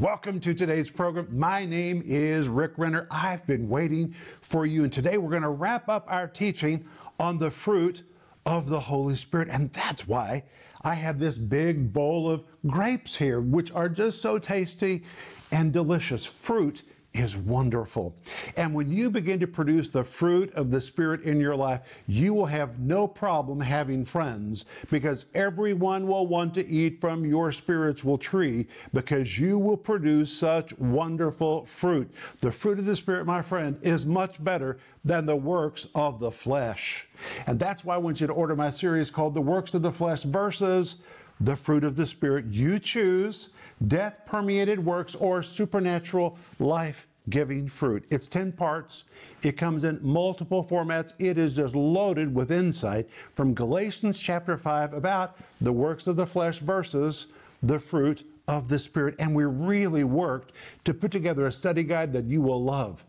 Welcome to today's program. My name is Rick Renner. I've been waiting for you, and today we're going to wrap up our teaching on the fruit of the Holy Spirit. And that's why I have this big bowl of grapes here, which are just so tasty and delicious. Fruit is wonderful. And when you begin to produce the fruit of the Spirit in your life, you will have no problem having friends because everyone will want to eat from your spiritual tree because you will produce such wonderful fruit. The fruit of the Spirit, my friend, is much better than the works of the flesh. And that's why I want you to order my series called The Works of the Flesh versus the Fruit of the Spirit. You choose death permeated works, or supernatural life giving fruit. It's 10 parts. It comes in multiple formats. It is just loaded with insight from Galatians chapter 5 about the works of the flesh versus the fruit of the Spirit. And we really worked to put together a study guide that you will love.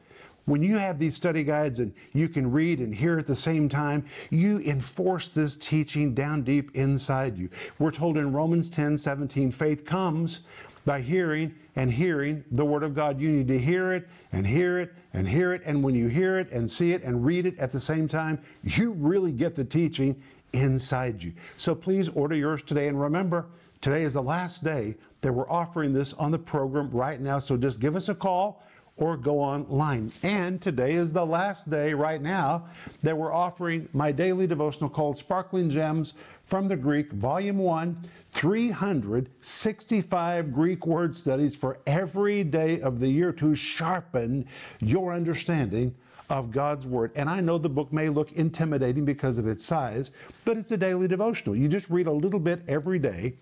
When you have these study guides and you can read and hear at the same time, you enforce this teaching down deep inside you. We're told in Romans 10 17, faith comes by hearing and hearing the Word of God. You need to hear it and hear it and hear it. And when you hear it and see it and read it at the same time, you really get the teaching inside you. So please order yours today. And remember, today is the last day that we're offering this on the program right now. So just give us a call or go online. And today is the last day right now that we're offering my daily devotional called Sparkling Gems from the Greek, Volume 1, 365 Greek word studies for every day of the year to sharpen your understanding of God's Word. And I know the book may look intimidating because of its size, but it's a daily devotional. You just read a little bit every day,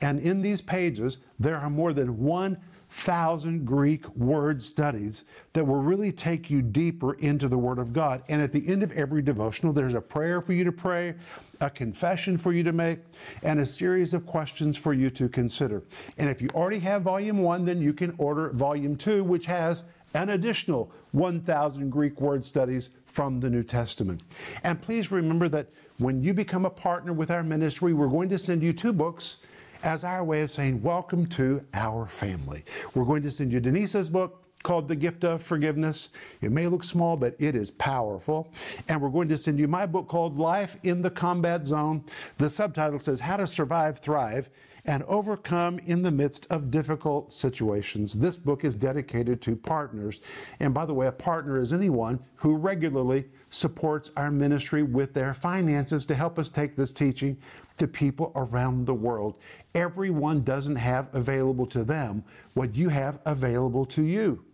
and in these pages, there are more than one thousand Greek word studies that will really take you deeper into the Word of God. And at the end of every devotional, there's a prayer for you to pray, a confession for you to make, and a series of questions for you to consider. And if you already have volume one, then you can order volume two, which has an additional 1,000 Greek word studies from the New Testament. And please remember that when you become a partner with our ministry, we're going to send you two books as our way of saying, Welcome to our family. We're going to send you Denise's book called The Gift of Forgiveness. It may look small, but it is powerful. And we're going to send you my book called Life in the Combat Zone. The subtitle says How to Survive, Thrive, and Overcome in the Midst of Difficult Situations. This book is dedicated to partners. And by the way, a partner is anyone who regularly supports our ministry with their finances to help us take this teaching to people around the world. Everyone doesn't have available to them what you have available to you.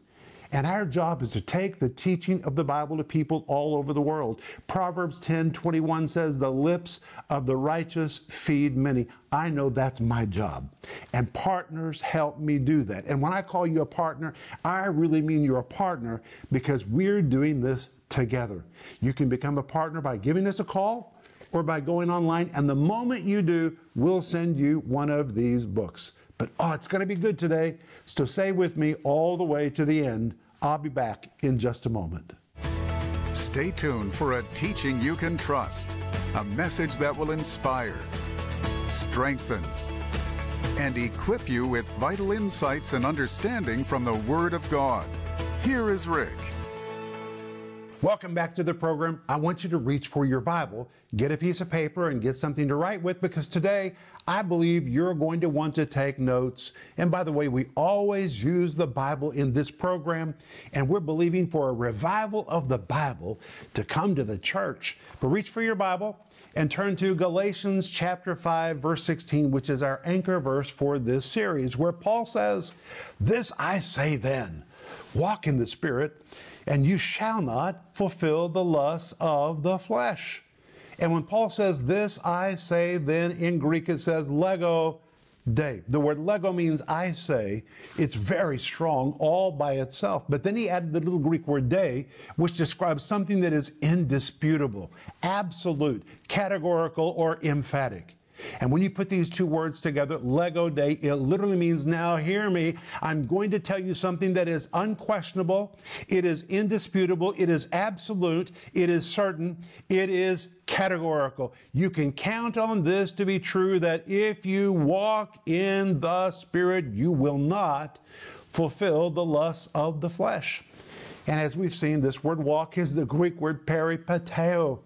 And our job is to take the teaching of the Bible to people all over the world. Proverbs 10 21 says, The lips of the righteous feed many. I know that's my job. And partners help me do that. And when I call you a partner, I really mean you're a partner because we're doing this together. You can become a partner by giving us a call or by going online. And the moment you do, we'll send you one of these books. But oh, it's going to be good today. So stay with me all the way to the end. I'll be back in just a moment. Stay tuned for a teaching you can trust, a message that will inspire, strengthen, and equip you with vital insights and understanding from the Word of God. Here is Rick. Welcome back to the program. I want you to reach for your Bible, get a piece of paper, and get something to write with because today I believe you're going to want to take notes. And by the way, we always use the Bible in this program, and we're believing for a revival of the Bible to come to the church. But reach for your Bible and turn to Galatians chapter 5, verse 16, which is our anchor verse for this series, where Paul says, This I say then, walk in the Spirit and you shall not fulfill the lusts of the flesh. And when Paul says this, I say, then in Greek it says lego de. The word lego means I say. It's very strong all by itself. But then he added the little Greek word de, which describes something that is indisputable, absolute, categorical, or emphatic. And when you put these two words together, Lego De, it literally means now hear me. I'm going to tell you something that is unquestionable, it is indisputable, it is absolute, it is certain, it is categorical. You can count on this to be true that if you walk in the Spirit, you will not fulfill the lusts of the flesh. And as we've seen, this word walk is the Greek word peripateo.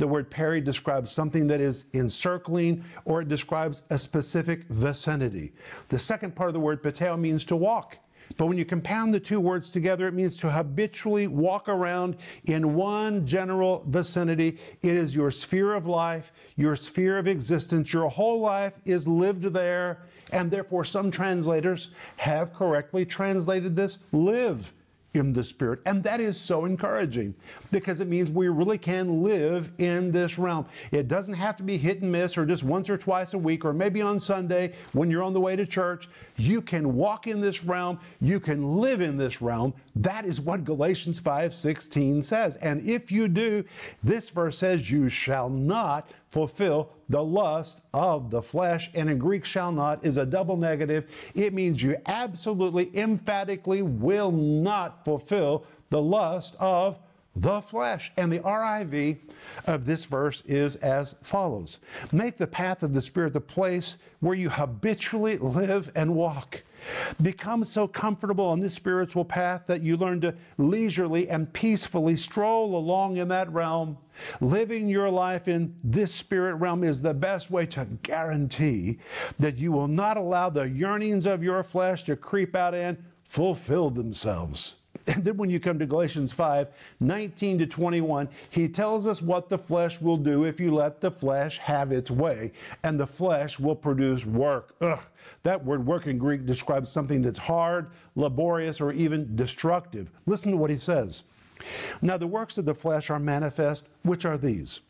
The word peri describes something that is encircling or it describes a specific vicinity. The second part of the word pateo means to walk. But when you compound the two words together, it means to habitually walk around in one general vicinity. It is your sphere of life, your sphere of existence. Your whole life is lived there, and therefore some translators have correctly translated this live in the Spirit. And that is so encouraging because it means we really can live in this realm. It doesn't have to be hit and miss or just once or twice a week or maybe on Sunday when you're on the way to church. You can walk in this realm, you can live in this realm. That is what Galatians 5:16 says. And if you do, this verse says you shall not fulfill the lust of the flesh. And in Greek, shall not is a double negative. It means you absolutely, emphatically will not fulfill the lust of the flesh. And the RIV of this verse is as follows Make the path of the Spirit the place where you habitually live and walk. Become so comfortable on this spiritual path that you learn to leisurely and peacefully stroll along in that realm. Living your life in this spirit realm is the best way to guarantee that you will not allow the yearnings of your flesh to creep out and fulfill themselves. And then when you come to Galatians 5 19 to 21, he tells us what the flesh will do if you let the flesh have its way, and the flesh will produce work. Ugh. That word work in Greek describes something that's hard, laborious, or even destructive. Listen to what he says. Now, the works of the flesh are manifest, which are these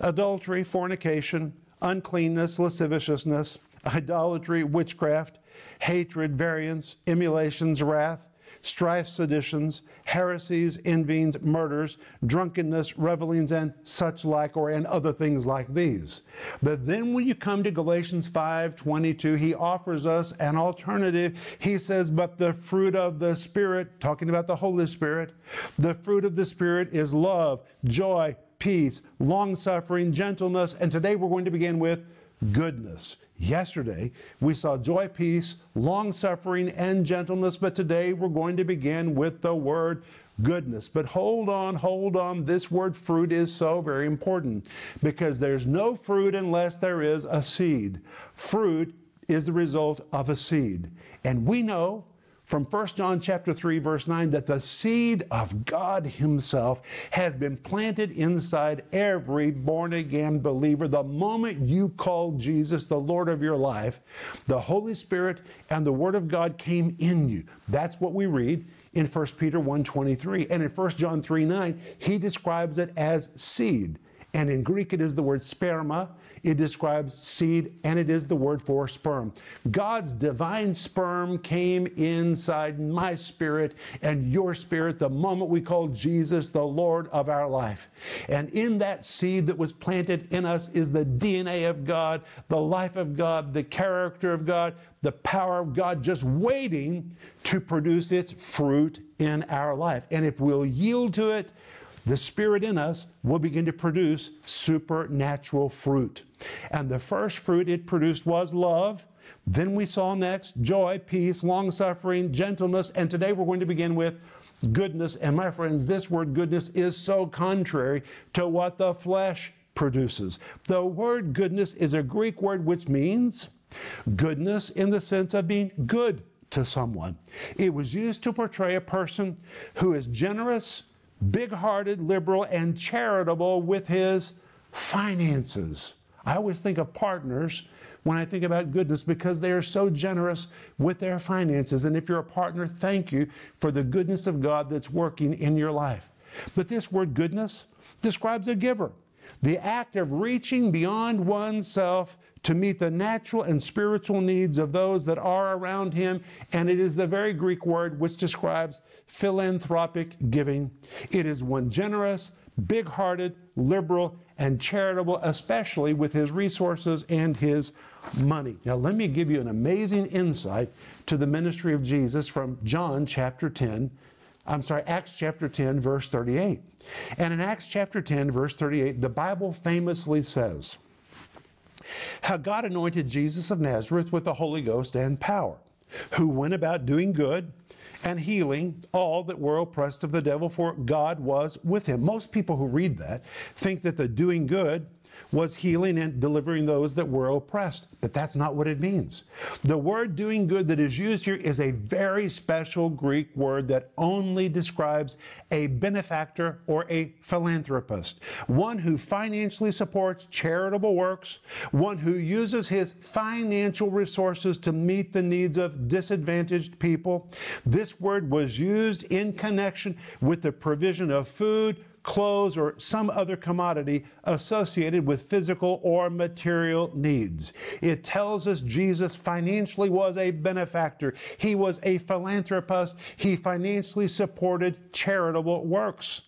adultery, fornication, uncleanness, lasciviousness, idolatry, witchcraft, hatred, variance, emulations, wrath strife, seditions, heresies, envyings, murders, drunkenness, revelings, and such like, or and other things like these. But then when you come to Galatians 5 22, he offers us an alternative. He says, But the fruit of the Spirit, talking about the Holy Spirit, the fruit of the Spirit is love, joy, peace, long suffering, gentleness, and today we're going to begin with goodness. Yesterday, we saw joy, peace, long suffering, and gentleness, but today we're going to begin with the word goodness. But hold on, hold on. This word fruit is so very important because there's no fruit unless there is a seed. Fruit is the result of a seed. And we know from 1 John chapter 3 verse 9 that the seed of God himself has been planted inside every born again believer. The moment you called Jesus the Lord of your life, the Holy Spirit and the word of God came in you. That's what we read in 1 Peter 1:23 and in 1 John 3 9 he describes it as seed. And in Greek, it is the word sperma. It describes seed, and it is the word for sperm. God's divine sperm came inside my spirit and your spirit the moment we called Jesus the Lord of our life. And in that seed that was planted in us is the DNA of God, the life of God, the character of God, the power of God just waiting to produce its fruit in our life. And if we'll yield to it, the Spirit in us will begin to produce supernatural fruit. And the first fruit it produced was love. Then we saw next joy, peace, long suffering, gentleness, and today we're going to begin with goodness. And my friends, this word goodness is so contrary to what the flesh produces. The word goodness is a Greek word which means goodness in the sense of being good to someone. It was used to portray a person who is generous, big hearted, liberal, and charitable with his finances. I always think of partners when I think about goodness because they are so generous with their finances. And if you're a partner, thank you for the goodness of God that's working in your life. But this word goodness describes a giver, the act of reaching beyond oneself to meet the natural and spiritual needs of those that are around him. And it is the very Greek word which describes philanthropic giving. It is one generous, big hearted, liberal, and charitable, especially with his resources and his money. Now, let me give you an amazing insight to the ministry of Jesus from John chapter 10. I'm sorry, Acts chapter 10, verse 38. And in Acts chapter 10, verse 38, the Bible famously says how God anointed Jesus of Nazareth with the Holy Ghost and power, who went about doing good and healing all that were oppressed of the devil, for God was with him. Most people who read that think that the doing good was healing and delivering those that were oppressed. But that's not what it means. The word doing good that is used here is a very special Greek word that only describes a benefactor or a philanthropist, one who financially supports charitable works, one who uses his financial resources to meet the needs of disadvantaged people. This word was used in connection with the provision of food, clothes, or some other commodity associated with physical or material needs. It tells us Jesus financially was a benefactor, he was a philanthropist, he financially supported charitable works.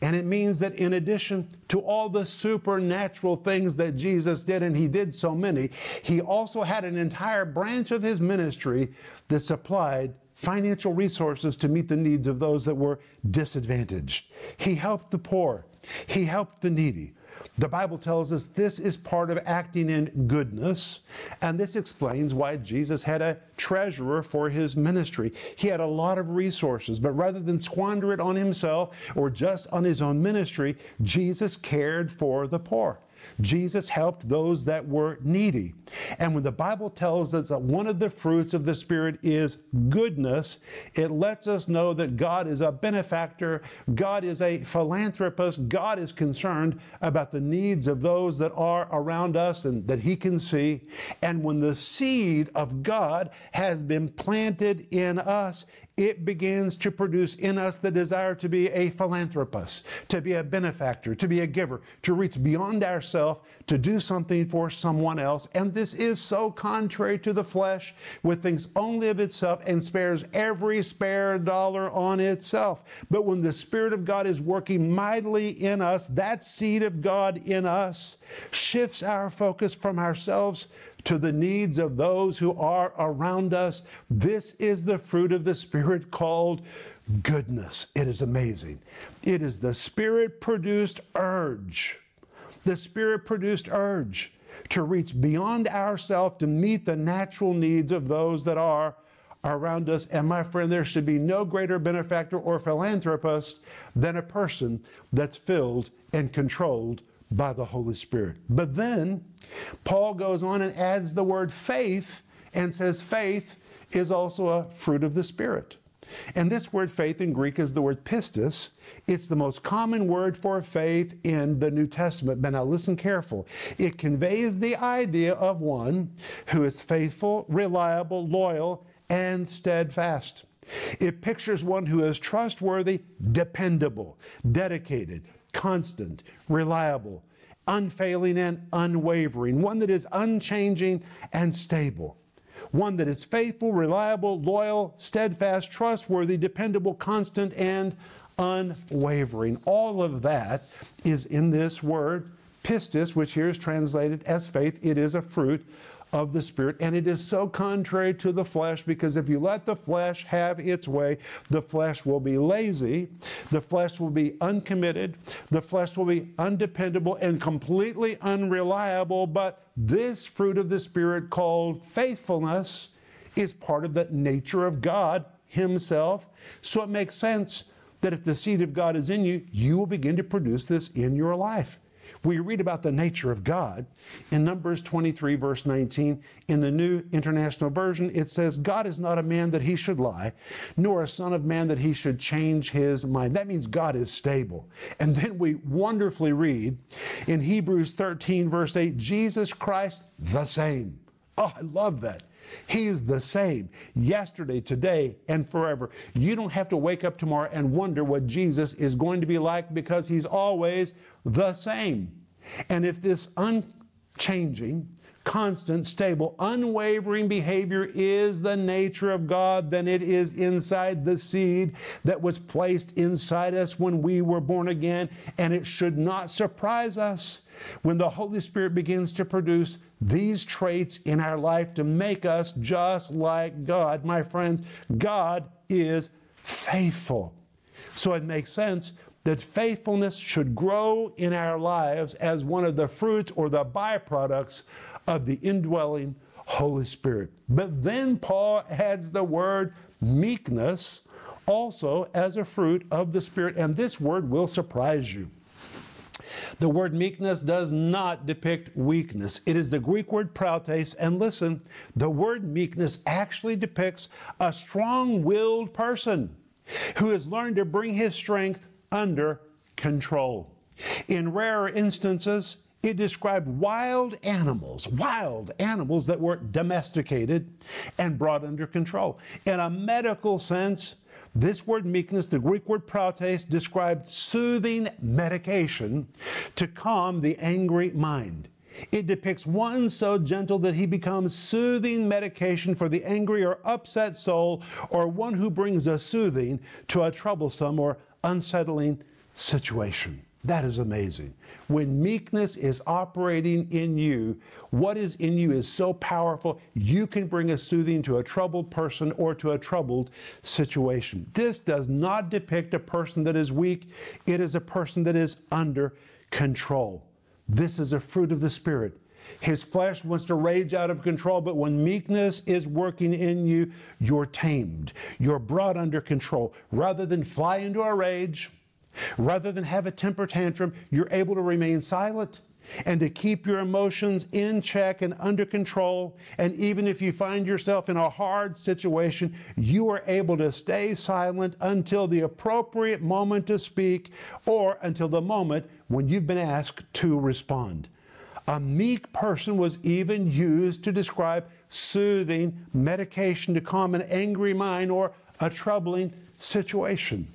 And it means that in addition to all the supernatural things that Jesus did, and he did so many, he also had an entire branch of his ministry that supplied financial resources to meet the needs of those that were disadvantaged. He helped the poor, he helped the needy. The Bible tells us this is part of acting in goodness, and this explains why Jesus had a treasurer for his ministry. He had a lot of resources, but rather than squander it on himself or just on his own ministry, Jesus cared for the poor. Jesus helped those that were needy. And when the Bible tells us that one of the fruits of the Spirit is goodness, it lets us know that God is a benefactor, God is a philanthropist, God is concerned about the needs of those that are around us and that He can see. And when the seed of God has been planted in us, it begins to produce in us the desire to be a philanthropist, to be a benefactor, to be a giver, to reach beyond ourselves, to do something for someone else. And this is so contrary to the flesh, which thinks only of itself and spares every spare dollar on itself. But when the Spirit of God is working mightily in us, that seed of God in us shifts our focus from ourselves to the needs of those who are around us. This is the fruit of the Spirit called goodness. It is amazing. It is the Spirit produced urge, the Spirit produced urge to reach beyond ourselves to meet the natural needs of those that are around us. And my friend, there should be no greater benefactor or philanthropist than a person that's filled and controlled by the Holy Spirit. But then Paul goes on and adds the word faith and says faith is also a fruit of the Spirit. And this word faith in Greek is the word pistis. It's the most common word for faith in the New Testament. But now listen careful. It conveys the idea of one who is faithful, reliable, loyal, and steadfast. It pictures one who is trustworthy, dependable, dedicated, constant, reliable, unfailing, and unwavering, one that is unchanging and stable, one that is faithful, reliable, loyal, steadfast, trustworthy, dependable, constant, and unwavering. All of that is in this word, pistis, which here is translated as faith. It is a fruit of the Spirit. And it is so contrary to the flesh because if you let the flesh have its way, the flesh will be lazy, the flesh will be uncommitted, the flesh will be undependable and completely unreliable. But this fruit of the Spirit called faithfulness is part of the nature of God Himself. So it makes sense that if the seed of God is in you, you will begin to produce this in your life we read about the nature of God in Numbers 23, verse 19. In the New International Version, it says, God is not a man that he should lie, nor a son of man that he should change his mind. That means God is stable. And then we wonderfully read in Hebrews 13, verse 8, Jesus Christ the same. Oh, I love that. He is the same yesterday, today, and forever. You don't have to wake up tomorrow and wonder what Jesus is going to be like because He's always the same. And if this unchanging, constant, stable, unwavering behavior is the nature of God, then it is inside the seed that was placed inside us when we were born again. And it should not surprise us when the Holy Spirit begins to produce these traits in our life to make us just like God. My friends, God is faithful. So it makes sense that faithfulness should grow in our lives as one of the fruits or the byproducts of the indwelling Holy Spirit. But then Paul adds the word meekness also as a fruit of the Spirit, and this word will surprise you. The word meekness does not depict weakness. It is the Greek word prautes, and listen, the word meekness actually depicts a strong willed person who has learned to bring his strength under control. In rarer instances, it described wild animals, wild animals that were domesticated and brought under control. In a medical sense, this word meekness, the Greek word prautes, described soothing medication to calm the angry mind. It depicts one so gentle that he becomes soothing medication for the angry or upset soul, or one who brings a soothing to a troublesome or unsettling situation. That is amazing. When meekness is operating in you, what is in you is so powerful, you can bring a soothing to a troubled person or to a troubled situation. This does not depict a person that is weak, it is a person that is under control. This is a fruit of the Spirit. His flesh wants to rage out of control, but when meekness is working in you, you're tamed. You're brought under control. Rather than fly into a rage, rather than have a temper tantrum, you're able to remain silent and to keep your emotions in check and under control. And even if you find yourself in a hard situation, you are able to stay silent until the appropriate moment to speak or until the moment when you've been asked to respond. A meek person was even used to describe soothing medication to calm an angry mind or a troubling situation,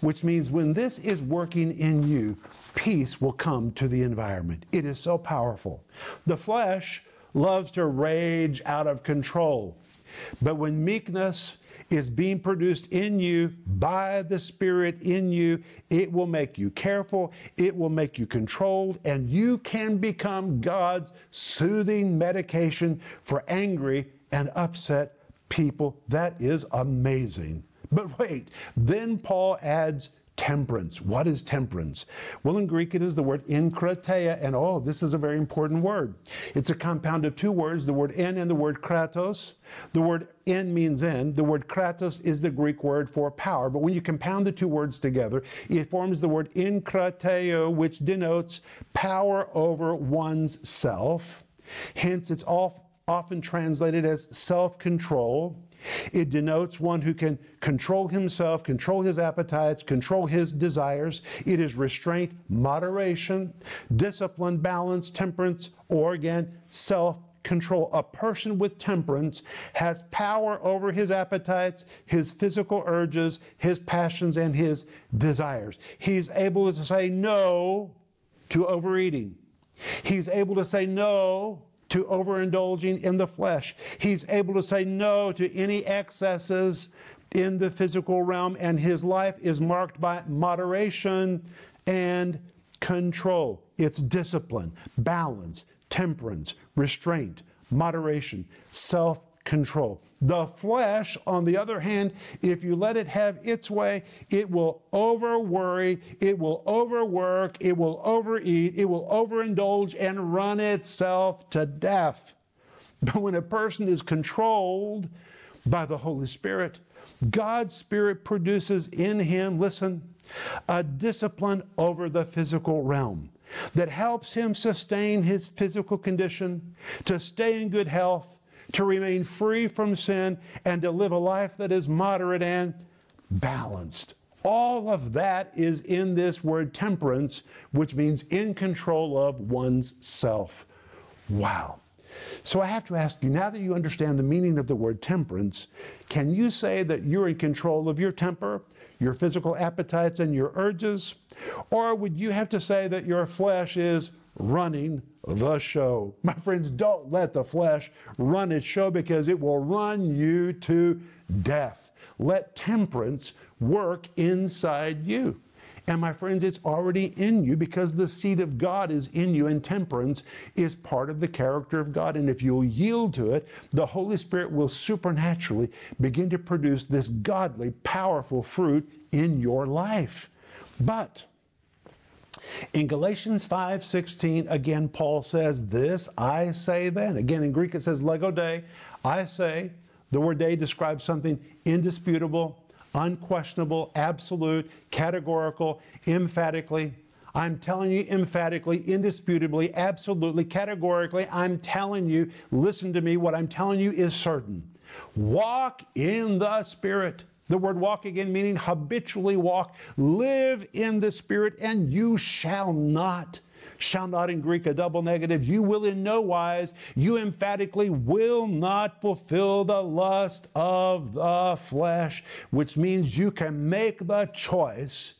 which means when this is working in you, peace will come to the environment. It is so powerful. The flesh loves to rage out of control, but when meekness is being produced in you by the Spirit in you, it will make you careful, it will make you controlled, and you can become God's soothing medication for angry and upset people. That is amazing. But wait, then Paul adds temperance. What is temperance? Well, in Greek, it is the word enkrateia, and oh, this is a very important word. It's a compound of two words, the word en and the word kratos. The word en means en. The word kratos is the Greek word for power. But when you compound the two words together, it forms the word enkrateo, which denotes power over one's self. Hence, it's often translated as self control. It denotes one who can control himself, control his appetites, control his desires. It is restraint, moderation, discipline, balance, temperance, or again, self control. A person with temperance has power over his appetites, his physical urges, his passions, and his desires. He's able to say no to overeating. He's able to say no to overindulging in the flesh. He's able to say no to any excesses in the physical realm, and his life is marked by moderation and control. It's discipline, balance, temperance, restraint, moderation, self control. The flesh, on the other hand, if you let it have its way, it will over worry, it will overwork, it will overeat, it will overindulge and run itself to death. But when a person is controlled by the Holy Spirit, God's Spirit produces in him, listen, a discipline over the physical realm that helps him sustain his physical condition, to stay in good health, to remain free from sin, and to live a life that is moderate and balanced. All of that is in this word temperance, which means in control of one's self. Wow. So I have to ask you, now that you understand the meaning of the word temperance, can you say that you're in control of your temper, your physical appetites, and your urges? Or would you have to say that your flesh is running the show. My friends, don't let the flesh run its show because it will run you to death. Let temperance work inside you. And my friends, it's already in you because the seed of God is in you, and temperance is part of the character of God. And if you'll yield to it, the Holy Spirit will supernaturally begin to produce this godly, powerful fruit in your life. But in Galatians 5:16, again, Paul says, This I say then. Again, in Greek it says lego de. I say, the word de describes something indisputable, unquestionable, absolute, categorical, emphatically. I'm telling you emphatically, indisputably, absolutely, categorically, I'm telling you, listen to me, what I'm telling you is certain. Walk in the Spirit. The word walk again meaning habitually walk. Live in the Spirit, and you shall not shall not in Greek a double negative, you will in no wise, you emphatically will not fulfill the lust of the flesh, which means you can make the choice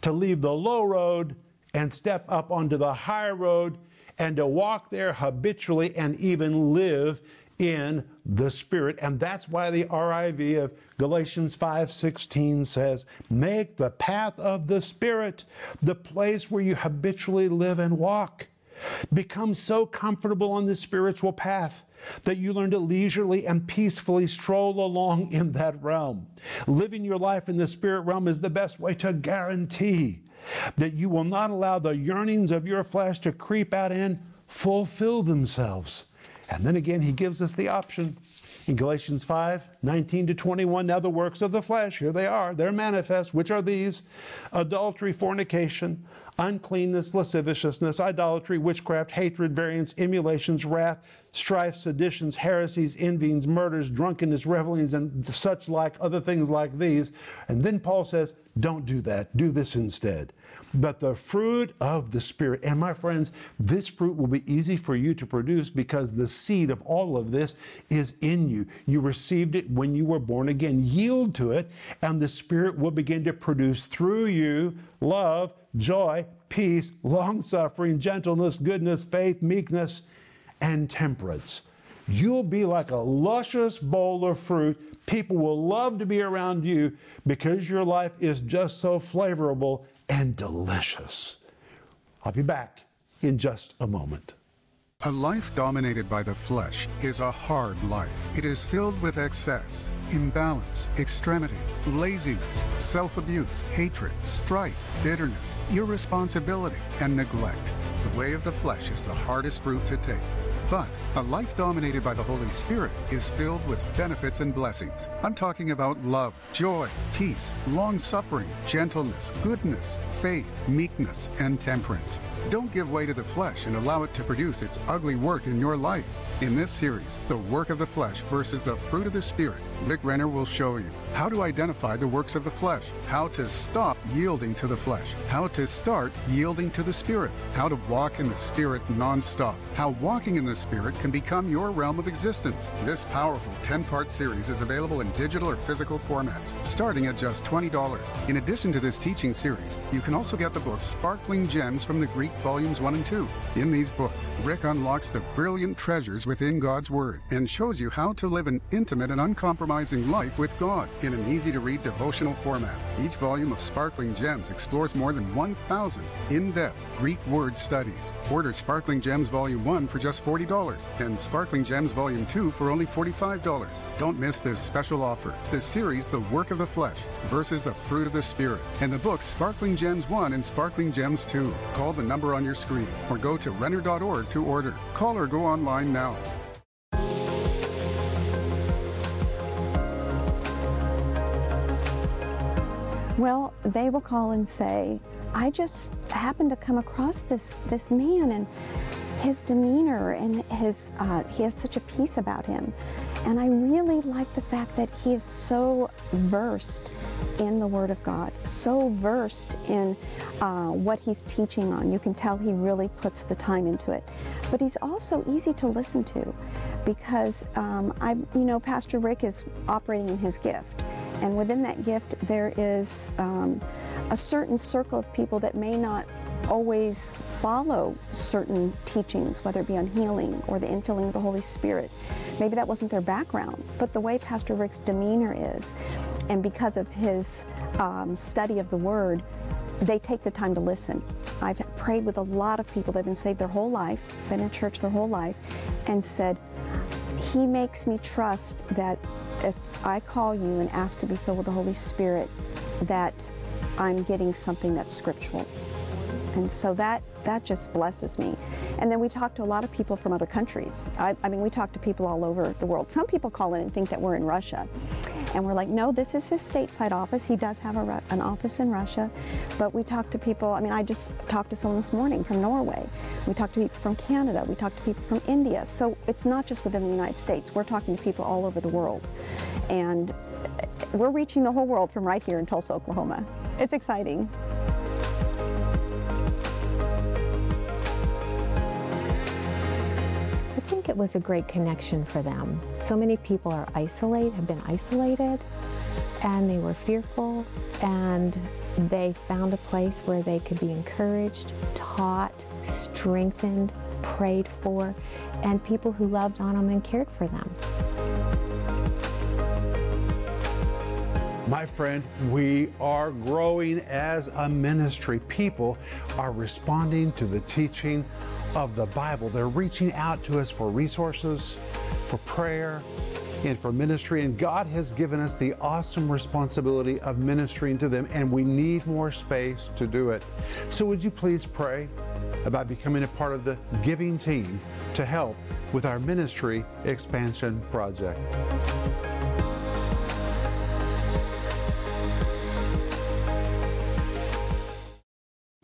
to leave the low road and step up onto the high road and to walk there habitually and even live in the Spirit. And that's why the RIV of Galatians 5:16 says, "Make the path of the Spirit the place where you habitually live and walk. Become so comfortable on the spiritual path that you learn to leisurely and peacefully stroll along in that realm. Living your life in the spirit realm is the best way to guarantee that you will not allow the yearnings of your flesh to creep out and fulfill themselves. And then again, he gives us the option in Galatians 5 19 to 21. Now, the works of the flesh, here they are, they're manifest, which are these adultery, fornication, uncleanness, lasciviousness, idolatry, witchcraft, hatred, variance, emulations, wrath, strife, seditions, heresies, envyings, murders, drunkenness, revelings, and such like, other things like these. And then Paul says, don't do that. Do this instead but the fruit of the Spirit. And my friends, this fruit will be easy for you to produce because the seed of all of this is in you. You received it when you were born again. Yield to it, and the Spirit will begin to produce through you love, joy, peace, long suffering, gentleness, goodness, faith, meekness, and temperance. You'll be like a luscious bowl of fruit. People will love to be around you because your life is just so flavorable and delicious. I'll be back in just a moment. A life dominated by the flesh is a hard life. It is filled with excess, imbalance, extremity, laziness, self abuse, hatred, strife, bitterness, irresponsibility, and neglect. The way of the flesh is the hardest route to take. But a life dominated by the Holy Spirit is filled with benefits and blessings. I'm talking about love, joy, peace, long suffering, gentleness, goodness, faith, meekness, and temperance. Don't give way to the flesh and allow it to produce its ugly work in your life. In this series, The Work of the Flesh versus the Fruit of the Spirit, Rick Renner will show you how to identify the works of the flesh, how to stop yielding to the flesh, how to start yielding to the Spirit, how to walk in the Spirit nonstop, how walking in the Spirit can become your realm of existence. This powerful 10 part series is available in digital or physical formats, starting at just $20. In addition to this teaching series, you can also get the book Sparkling Gems from the Greek Volumes 1 and 2. In these books, Rick unlocks the brilliant treasures within God's Word and shows you how to live an intimate and uncompromising life with God in an easy to read devotional format. Each volume of Sparkling Gems explores more than 1,000 in depth Greek word studies. Order Sparkling Gems Volume 1 for just $40 and Sparkling Gems Volume 2 for only $45. Don't miss this special offer. The series, The Work of the Flesh versus the Fruit of the Spirit, and the books Sparkling Gems 1 and Sparkling Gems 2. Call the number on your screen or go to Renner.org to order. Call or go online now. Well, they will call and say, I just happened to come across this, this man and his demeanor and his, uh, he has such a peace about him. And I really like the fact that he is so versed in the Word of God, so versed in uh, what he's teaching on. You can tell he really puts the time into it. But he's also easy to listen to because um, I, you know, Pastor Rick is operating in his gift. And within that gift, there is um, a certain circle of people that may not always follow certain teachings, whether it be on healing or the infilling of the Holy Spirit. Maybe that wasn't their background, but the way Pastor Rick's demeanor is, and because of his um, study of the Word, they take the time to listen. I've prayed with a lot of people that have been saved their whole life, been in church their whole life, and said, He makes me trust that if I call you and ask to be filled with the Holy Spirit, that I'm getting something that's scriptural. And so that that just blesses me. And then we talk to a lot of people from other countries. I, I, mean, we talk to people all over the world. Some people call in and think that we're in Russia. And we're like, no, this is his stateside office. He does have a, an office in Russia. But we talk to people, I mean, I just talked to someone this morning from Norway. We talk to people from Canada. We talk to people from India. So it's not just within the United States. We're talking to people all over the world. And we're reaching the whole world from right here in Tulsa, Oklahoma. It's exciting. Think it was a great connection for them. So many people are isolated, have been isolated, and they were fearful, and they found a place where they could be encouraged, taught, strengthened, prayed for, and people who loved on them and cared for them. My friend, we are growing as a ministry. People are responding to the teaching of the Bible. They're reaching out to us for resources, for prayer, and for ministry. And God has given us the awesome responsibility of ministering to them, and we need more space to do it. So, would you please pray about becoming a part of the giving team to help with our ministry expansion project?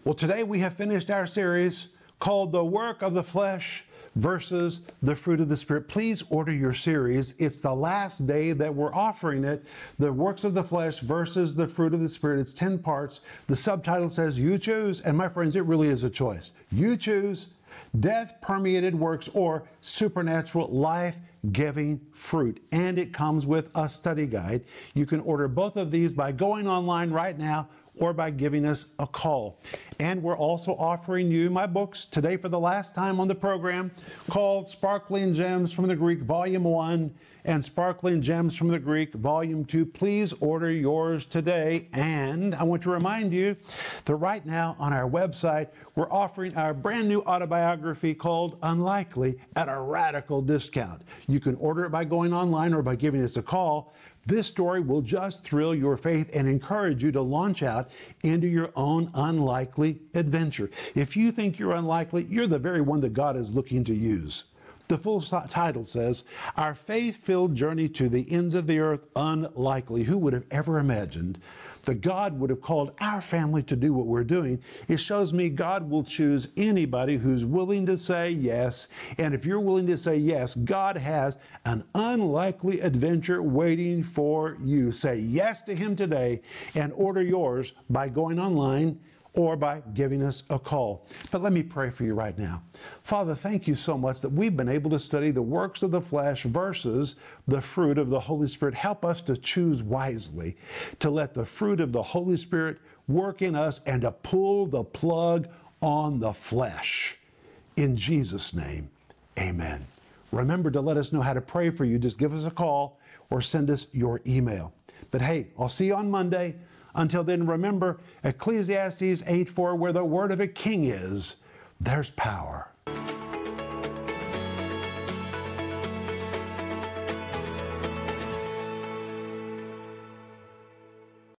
Well, today we have finished our series called The Work of the Flesh versus the fruit of the Spirit. Please order your series. It's the last day that we're offering it. The works of the flesh versus the fruit of the Spirit. It's 10 parts. The subtitle says, You choose. And my friends, it really is a choice. You choose death permeated works or supernatural life giving fruit. And it comes with a study guide. You can order both of these by going online right now or by giving us a call. And we're also offering you my books today for the last time on the program called Sparkling Gems from the Greek, Volume 1 and Sparkling Gems from the Greek, Volume 2. Please order yours today. And I want to remind you that right now on our website, we're offering our brand new autobiography called Unlikely at a radical discount. You can order it by going online or by giving us a call. This story will just thrill your faith and encourage you to launch out into your own unlikely adventure. If you think you're unlikely, you're the very one that God is looking to use. The full title says, Our Faith Filled Journey to the Ends of the Earth Unlikely. Who would have ever imagined that God would have called our family to do what we're doing, it shows me God will choose anybody who's willing to say yes. And if you're willing to say yes, God has an unlikely adventure waiting for you. Say yes to Him today and order yours by going online or by giving us a call. But let me pray for you right now. Father, thank you so much that we've been able to study the works of the flesh versus the fruit of the Holy Spirit. Help us to choose wisely, to let the fruit of the Holy Spirit work in us and to pull the plug on the flesh. In Jesus' name, amen. Remember to let us know how to pray for you. Just give us a call or send us your email. But hey, I'll see you on Monday. Until then, remember Ecclesiastes 8 4, where the word of a king is, there's power.